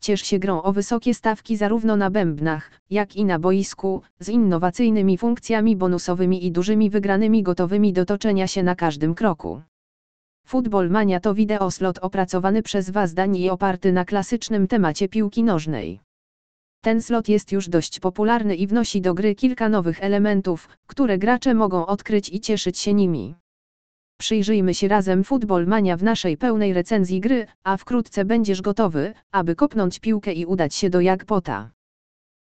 ciesz się grą o wysokie stawki zarówno na bębnach, jak i na boisku, z innowacyjnymi funkcjami bonusowymi i dużymi wygranymi gotowymi do toczenia się na każdym kroku. Football Mania to wideoslot opracowany przez Was dań i oparty na klasycznym temacie piłki nożnej. Ten slot jest już dość popularny i wnosi do gry kilka nowych elementów, które gracze mogą odkryć i cieszyć się nimi. Przyjrzyjmy się razem Football Mania w naszej pełnej recenzji gry, a wkrótce będziesz gotowy, aby kopnąć piłkę i udać się do Jagpota.